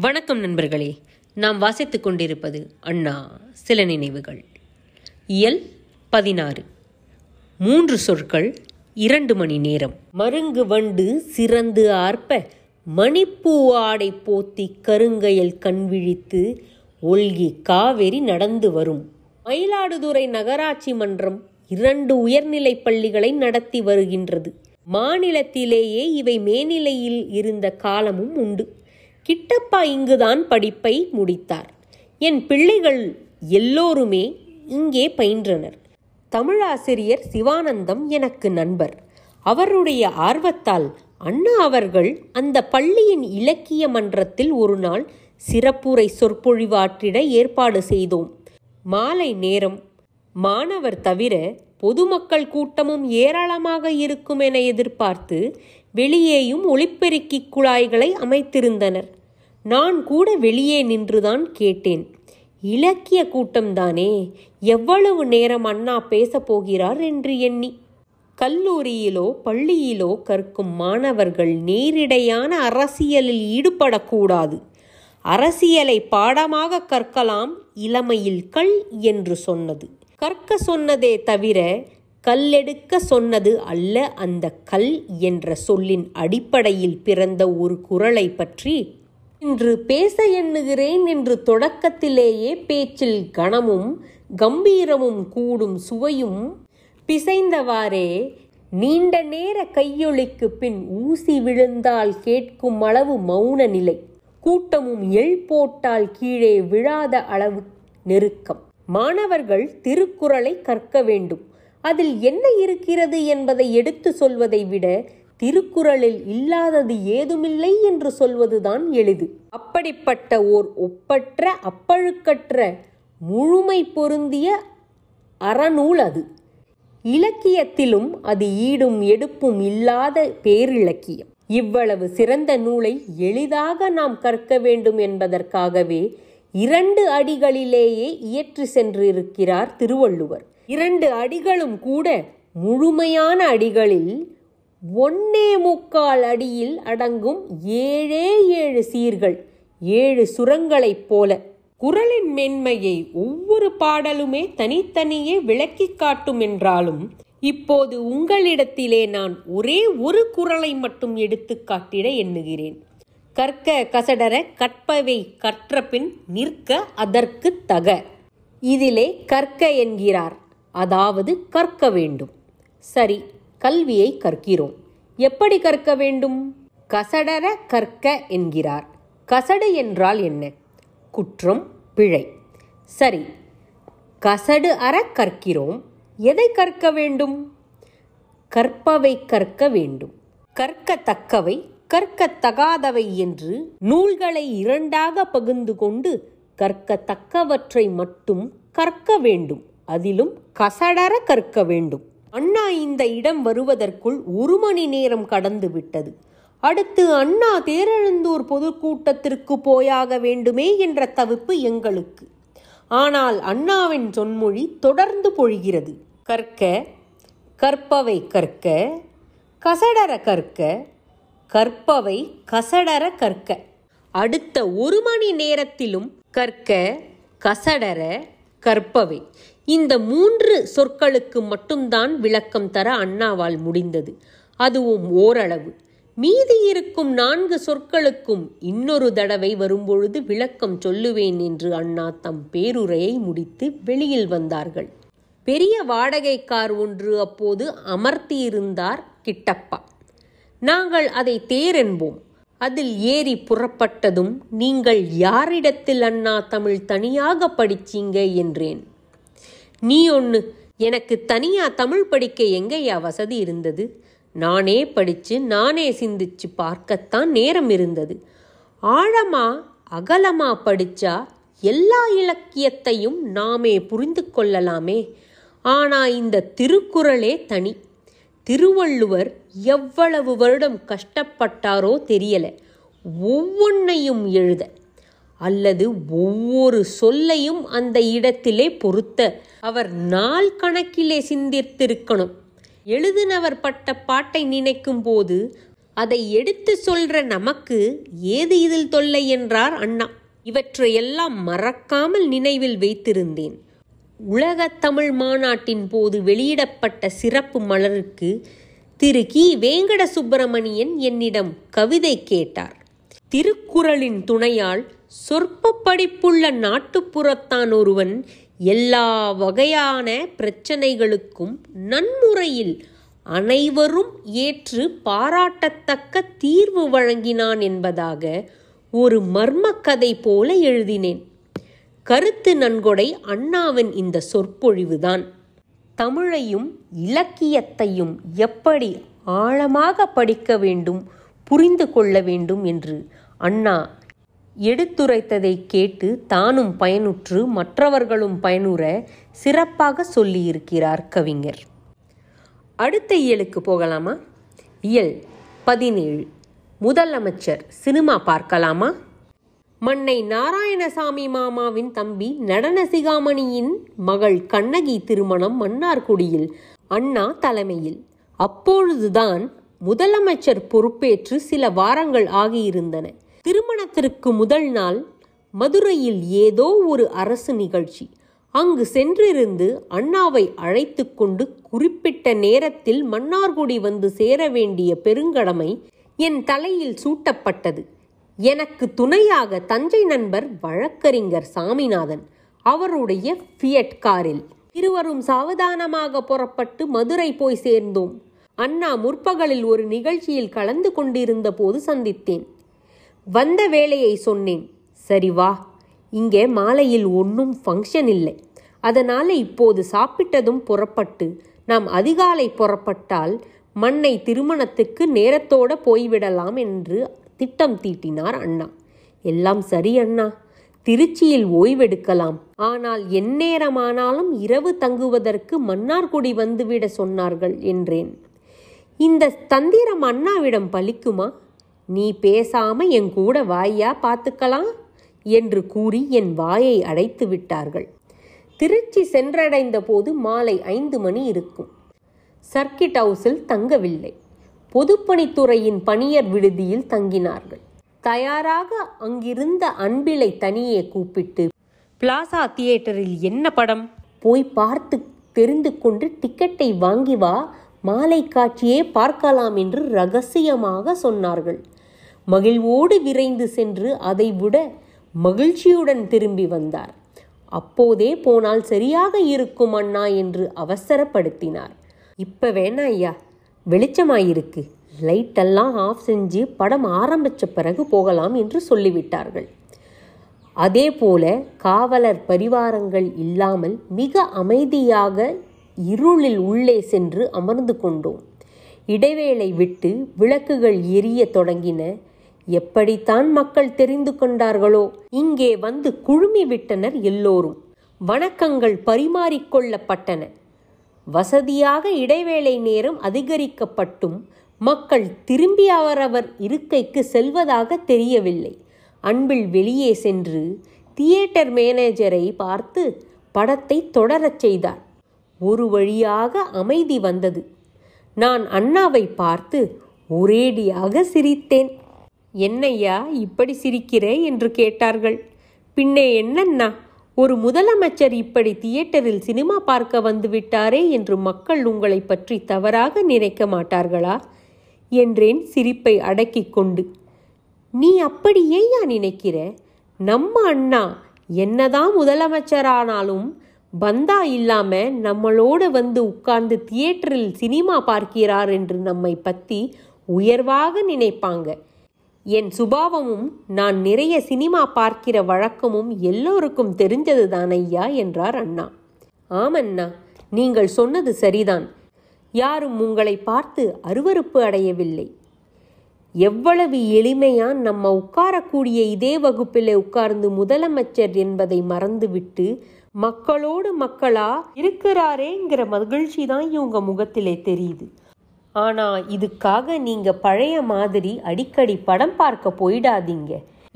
வணக்கம் நண்பர்களே. நாம் வாசித்துக் கொண்டிருப்பது அண்ணா சில நினைவுகள். இயல் பதினாறு. மூன்று சொற்கள் இரண்டு மணி நேரம். மருங்கு வண்டு சிறந்து ஆர்ப்ப மணிப்பூ ஆடை போத்தி கருங்கையில் கண்விழித்து ஒல்கி காவேரி நடந்து வரும். மயிலாடுதுறை நகராட்சி மன்றம் இரண்டு உயர்நிலைப் பள்ளிகளை நடத்தி வருகின்றது. மாநிலத்திலேயே இவை மேனிலையில் இருந்த காலமும் உண்டு. கிட்டப்பா இங்குதான் படிப்பை முடித்தார். என் பிள்ளைகள் எல்லோருமே இங்கே பயின்றனர். தமிழாசிரியர் சிவானந்தம் எனக்கு நண்பர். அவருடைய ஆர்வத்தால் அண்ணா அவர்கள் அந்த பள்ளியின் இலக்கிய மன்றத்தில் ஒரு நாள் சிறப்புரை சொற்பொழிவாற்றிட ஏற்பாடு செய்தோம். மாலை நேரம் மாணவர் தவிர பொதுமக்கள் கூட்டமும் ஏராளமாக இருக்கும் என எதிர்பார்த்து வெளியேயும் ஒளிப்பெருக்கி குழாய்களை அமைத்திருந்தனர். நான் கூட வெளியே நின்றுதான் கேட்டேன். இலக்கிய கூட்டம்தானே எவ்வளவு நேரம் அண்ணா பேசப் போகிறார் என்று எண்ணி. கல்லூரியிலோ பள்ளியிலோ கற்கும் மாணவர்கள் நேரிடையான அரசியலில் ஈடுபடக்கூடாது. அரசியலை பாடமாக கற்கலாம் இளமையில் கல் என்று சொன்னது. கற்க சொன்னதே தவிர கல்லெடுக்க சொன்னது அல்ல அந்த கல் என்ற சொல்லின் அடிப்படையில் பிறந்த ஒரு குரலை பற்றி இன்று பேச எண்ணுகிறேன் என்று தொடக்கத்திலேயே பேச்சில் கனமும் கம்பீரமும் கூடும் சுவையும் பிசைந்தவாறே நீண்ட நேர கையொளிக்கு பின் ஊசி விழுந்தால் கேட்கும் அளவு மௌன நிலை. கூட்டமும் எள் போட்டால் கீழே விழாத அளவு நெருக்கம். மாணவர்கள் திருக்குறளை கற்க வேண்டும். அதில் என்ன இருக்கிறது என்பதை எடுத்து சொல்வதை விட திருக்குறளில் இல்லாதது ஏதுமில்லை என்று சொல்வதுதான் எளிது. அப்படிப்பட்ட ஓர் ஒப்பற்ற அப்பழுக்கற்ற முழுமை பொருந்திய அறநூல் அது. இலக்கியத்திலும் அது ஈடும் எடுப்பும் இல்லாத பேரிலக்கியம். இவ்வளவு சிறந்த நூலை எளிதாக நாம் கற்க வேண்டும் என்பதற்காகவே இரண்டு அடிகளிலேயே இயற்றி சென்றிருக்கிறார் திருவள்ளுவர். இரண்டு அடிகளும் கூட முழுமையான அடிகளில் ஒன்னே முக்கால் அடியில் அடங்கும் ஏழே ஏழு சீர்கள் ஏழு சுரங்களைப் போல. குரலின் மென்மையை ஒவ்வொரு பாடலுமே தனித்தனியே விளக்கி காட்டும் என்றாலும் இப்போது உங்களிடத்திலே நான் ஒரே ஒரு குரலை மட்டும் எடுத்து காட்டிட எண்ணுகிறேன். கற்க கசடர கற்பவை கற்றபின் நிற்க அதற்கு தக. இதிலே கற்க என்கிறார் அதாவது கற்க வேண்டும். சரி கல்வியை கற்கிறோம். எப்படி கற்க வேண்டும்? கசடர கற்க என்கிறார். கசடு என்றால் என்ன? குற்றம் பிழை. சரி கசடு அற கற்கிறோம். எதை கற்க வேண்டும்? கற்பவை கற்க வேண்டும். கற்கத்தக்கவை கற்கத்தகாதவை என்று நூல்களை இரண்டாக பகிர்ந்து கொண்டு கற்கத்தக்கவற்றை மட்டும் கற்க வேண்டும். அதிலும் கசடர கற்க வேண்டும். அண்ணா இந்த இடம் வருவதற்குள் ஒரு மணி நேரம் கடந்து விட்டது. அடுத்து அண்ணா தேரெழுந்தூர் பொதுக்கூட்டத்திற்கு போயாக வேண்டுமே என்ற தவிப்பு எங்களுக்கு. ஆனால் அண்ணாவின் சொன்மொழி தொடர்ந்து பொழிகிறது. கற்க கற்பவை கற்க கசடர கற்க கற்பவை கசடர கற்க. அடுத்த ஒரு மணி நேரத்திலும் கற்க கசடர கற்பவை. இந்த மூன்று சொற்களுக்கு மட்டும்தான் விளக்கம் தர அண்ணாவால் முடிந்தது. அதுவும் ஓரளவு. மீதி இருக்கும் நான்கு சொற்களுக்கும் இன்னொரு தடவை வரும்பொழுது விளக்கம் சொல்லுவேன் என்று அண்ணா தம் பேருரையை முடித்து வெளியில் வந்தார்கள். பெரிய வாடகை கார் ஒன்று அப்போது அமர்த்தியிருந்தார் கிட்டப்பா. நாங்கள் அதை தேர் என்போம். அதில் ஏறி புறப்பட்டதும் நீங்கள் யாரிடத்தில் அண்ணா தமிழ் தனியாக படிச்சீங்க என்றேன். நீ ஒன்று எனக்கு தனியா தமிழ் படிக்க எங்கேயா வசதி இருந்தது? நானே படித்து நானே சிந்திச்சு பார்க்கத்தான் நேரம் இருந்தது. ஆழமா அகலமா படிச்சா எல்லா இலக்கியத்தையும் நாமே புரிந்து கொள்ளலாமே. ஆனா இந்த திருக்குறளே தனி. திருவள்ளுவர் எவ்வளவு வருடம் கஷ்டப்பட்டாரோ தெரியல. ஒவ்வொன்னையும் எழுத அல்லது ஒவ்வொரு சொல்லையும் அந்த இடத்திலே பொருத்த அவர் நாள் கணக்கிலே சிந்தித்திருக்கணும். எழுதினவர் பட்ட பாட்டை நினைக்கும் போது அதை எடுத்து சொல்ற நமக்கு ஏது இதில் தொல்லை என்றார் அண்ணா. இவற்றையெல்லாம் மறக்காமல் நினைவில் வைத்திருந்தேன். உலக தமிழ் மாநாட்டின் போது வெளியிடப்பட்ட சிறப்பு மலருக்கு திரு கி. வேங்கட சுப்பிரமணியன் என்னிடம் கவிதை கேட்டார். திருக்குறளின் துணையால் சொற்ப படிப்புள்ள நாட்டுப்புறத்தான் ஒருவன் எல்லா வகையான பிரச்சனைகளுக்கும் நன்முறையில் அனைவரும் ஏற்று பாராட்டத்தக்க தீர்வு வழங்கினான் என்பதாக ஒரு மர்மக்கதை போல எழுதினேன். கருத்து நன்கொடை அண்ணாவின் இந்த சொற்பொழிவுதான். தமிழையும் இலக்கியத்தையும் எப்படி ஆழமாக படிக்க வேண்டும் புரிந்து கொள்ள வேண்டும் என்று அண்ணா எடுத்துரைத்ததை கேட்டு தானும் பயனுற்று மற்றவர்களும் பயனுற சிறப்பாக சொல்லியிருக்கிறார் கவிஞர். அடுத்த இயலுக்கு போகலாமா? இயல் பதினேழு. முதலமைச்சர் சினிமா பார்க்கலாமா? மன்னை நாராயணசாமி மாமாவின் தம்பி நடன சிகாமணியின் மகள் கண்ணகி திருமணம் மன்னார்குடியில் அண்ணா தலைமையில். அப்பொழுதுதான் முதலமைச்சர் பொறுப்பேற்று சில வாரங்கள் ஆகியிருந்தன. திருமணத்திற்கு முதல் நாள் மதுரையில் ஏதோ ஒரு அரசு நிகழ்ச்சி. அங்கு சென்றிருந்து அண்ணாவை அழைத்து கொண்டு குறிப்பிட்ட நேரத்தில் மன்னார்குடி வந்து சேர வேண்டிய பெருங்கடமை என் தலையில் சூட்டப்பட்டது. எனக்கு துணையாக தஞ்சை நண்பர் வழக்கறிஞர் சாமிநாதன் அவருடைய ஃபியட் காரில். இருவரும் சாவதானமாக புறப்பட்டு மதுரை போய் சேர்ந்தோம். அண்ணா முற்பகலில் ஒரு நிகழ்ச்சியில் கலந்து கொண்டிருந்த போது சந்தித்தேன். வந்த வேலையை சொன்னேன் சரி வா இங்கே மாலையில் ஒன்றும் ஃபங்க்ஷன் இல்லை. அதனால் இப்போது சாப்பிட்டதும் புறப்பட்டு நாம் அதிகாலை புறப்பட்டால் மண்ணை திருமணத்துக்கு நேரத்தோட போய்விடலாம் என்று திட்டம் தீட்டினார் அண்ணா. எல்லாம் சரி அண்ணா. திருச்சியில் ஓய்வெடுக்கலாம். ஆனால் எந்நேரமானாலும் இரவு தங்குவதற்கு மன்னார்குடி வந்துவிட சொன்னார்கள் என்றேன். இந்த தந்திரம் அண்ணாவிடம் பலிக்குமா? நீ பேசாம என் கூட வாயா பார்த்துக்கலாம் என்று கூறி என் வாயை அடைத்து விட்டார்கள். திருச்சி சென்றடைந்த போது மாலை ஐந்து மணி இருக்கும். சர்க்கிட் ஹவுஸில் தங்கவில்லை. பொதுப்பணித்துறையின் பணியர் விடுதியில் தங்கினார்கள். தயாராக அங்கிருந்த அன்பிலை தனியே கூப்பிட்டு பிளாசா தியேட்டரில் என்ன படம்? போய் பார்த்து தெரிந்து கொண்டு டிக்கெட்டை வாங்கி வா மாலை காட்சியே பார்க்கலாம் என்று ரகசியமாக சொன்னார்கள். மகிழ்வோடு விரைந்து சென்று அதை விட மகிழ்ச்சியுடன் திரும்பி வந்தார். அப்போதே போனால் சரியாக இருக்கும் அண்ணா என்று அவசரப்படுத்தினார். இப்ப வேணா ஐயா வெளிச்சமாயிருக்கு. லைட்டெல்லாம் ஆஃப் செஞ்சு படம் ஆரம்பித்த பிறகு போகலாம் என்று சொல்லிவிட்டார்கள். அதே போல காவலர் பரிவாரங்கள் இல்லாமல் மிக அமைதியாக இருளில் உள்ளே சென்று அமர்ந்து கொண்டோம். இடைவேளை விட்டு விளக்குகள் எரிய தொடங்கின. எப்படித்தான் மக்கள் தெரிந்து கொண்டார்களோ இங்கே வந்து குழுமி விட்டனர் எல்லோரும். வணக்கங்கள் பரிமாறிக்கொள்ளப்பட்டன. வசதியாக இடைவேளை நேரம் அதிகரிக்கப்பட்டும் மக்கள் திரும்பி அவரவர் இருக்கைக்கு செல்வதாக தெரியவில்லை. அன்பில் வெளியே சென்று தியேட்டர் மேனேஜரை பார்த்து படத்தை தொடரச் செய்தார். ஒரு வழியாக அமைதி வந்தது. நான் அண்ணாவை பார்த்து ஒரேடியாக சிரித்தேன். என்னையா இப்படி சிரிக்கிறே? என்று கேட்டார்கள். பின்னே என்னண்ணா? ஒரு முதலமைச்சர் இப்படி தியேட்டரில் சினிமா பார்க்க வந்து விட்டாரே என்று மக்கள் உங்களை பற்றி தவறாக நினைக்க மாட்டார்களா? என்றேன் சிரிப்பை அடக்கிக் கொண்டு. நீ அப்படி ஏயா நினைக்கிற? நம்ம அண்ணா என்னதான் முதலமைச்சரானாலும் பந்தா இல்லாம நம்மளோட வந்து உட்கார்ந்து தியேட்டரில் சினிமா பார்க்கிறார் என்று நம்மை பத்தி உயர்வாக நினைப்பாங்க. என் சுபாவமும் நான் நிறைய சினிமா பார்க்கிற வழக்கமும் எல்லோருக்கும் தெரிஞ்சது ஐயா என்றார் அண்ணா. ஆமண்ணா நீங்கள் சொன்னது சரிதான். யாரும் உங்களை பார்த்து அருவருப்பு அடையவில்லை. எவ்வளவு எளிமையா நம்ம உட்காரக்கூடிய இதே வகுப்பில் உட்கார்ந்து முதலமைச்சர் என்பதை மறந்துவிட்டு மக்களோடு மக்களா இருக்கிறாரேங்கிற மகிழ்ச்சி தான் இவங்க முகத்திலே தெரியுது. ஆனால் இதுக்காக நீங்கள் பழைய மாதிரி அடிக்கடி படம் பார்க்க போயிடாதீங்க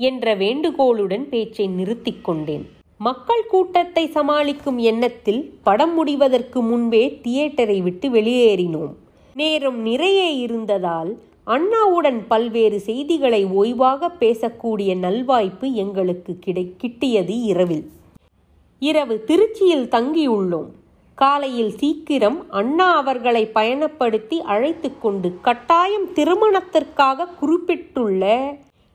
என்ற வேண்டுகோளுடன் பேச்சை நிறுத்தி கொண்டேன். மக்கள் கூட்டத்தை சமாளிக்கும் எண்ணத்தில் படம் முடிவதற்கு முன்பே தியேட்டரை விட்டு வெளியேறினோம். நேரம் நிறைய இருந்ததால் அண்ணாவுடன் பல்வேறு செய்திகளை ஓய்வாக பேசக்கூடிய நல்வாய்ப்பு எங்களுக்கு கிடை கிட்டியது இரவில். இரவு திருச்சியில் தங்கியுள்ளோம். காலையில் சீக்கிரம் அண்ணா அவர்களை பயணப்படுத்தி அழைத்து கொண்டு கட்டாயம் திருமணத்திற்காக குறிப்பிட்டுள்ள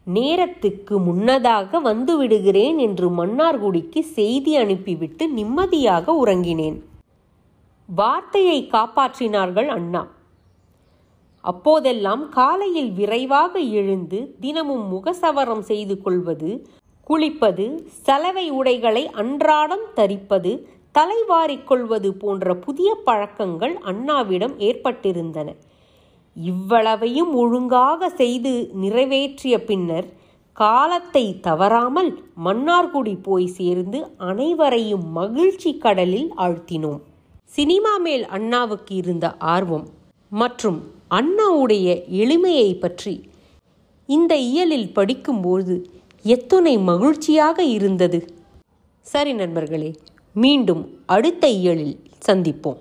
நேரத்துக்கு முன்னதாக வந்துவிடுகிறேன் என்று மன்னார்குடிக்கு செய்தி அனுப்பிவிட்டு நிம்மதியாக உறங்கினேன். வார்த்தையை காப்பாற்றினார்கள் அண்ணா. அப்போதெல்லாம் காலையில் விரைவாக எழுந்து தினமும் முகசவரம் செய்து கொள்வது குளிப்பது சலவை உடைகளை அன்றாடம் தரிப்பது தலைவாரிக் கொள்வது போன்ற புதிய பழக்கங்கள் அண்ணாவிடம் ஏற்பட்டிருந்தன. இவ்வளவையும் ஒழுங்காக செய்து நிறைவேற்றிய பின்னர் காலத்தை தவறாமல் மன்னார்குடி போய் சேர்ந்து அனைவரையும் மகிழ்ச்சி கடலில் ஆழ்த்தினோம். சினிமா மேல் அண்ணாவுக்கு இருந்த ஆர்வம் மற்றும் அண்ணாவுடைய எளிமையை பற்றி இந்த இயலில் படிக்கும்போது எத்துணை மகிழ்ச்சியாக இருந்தது. சரி நண்பர்களே மீண்டும் அடுத்த இயலில் சந்திப்போம்.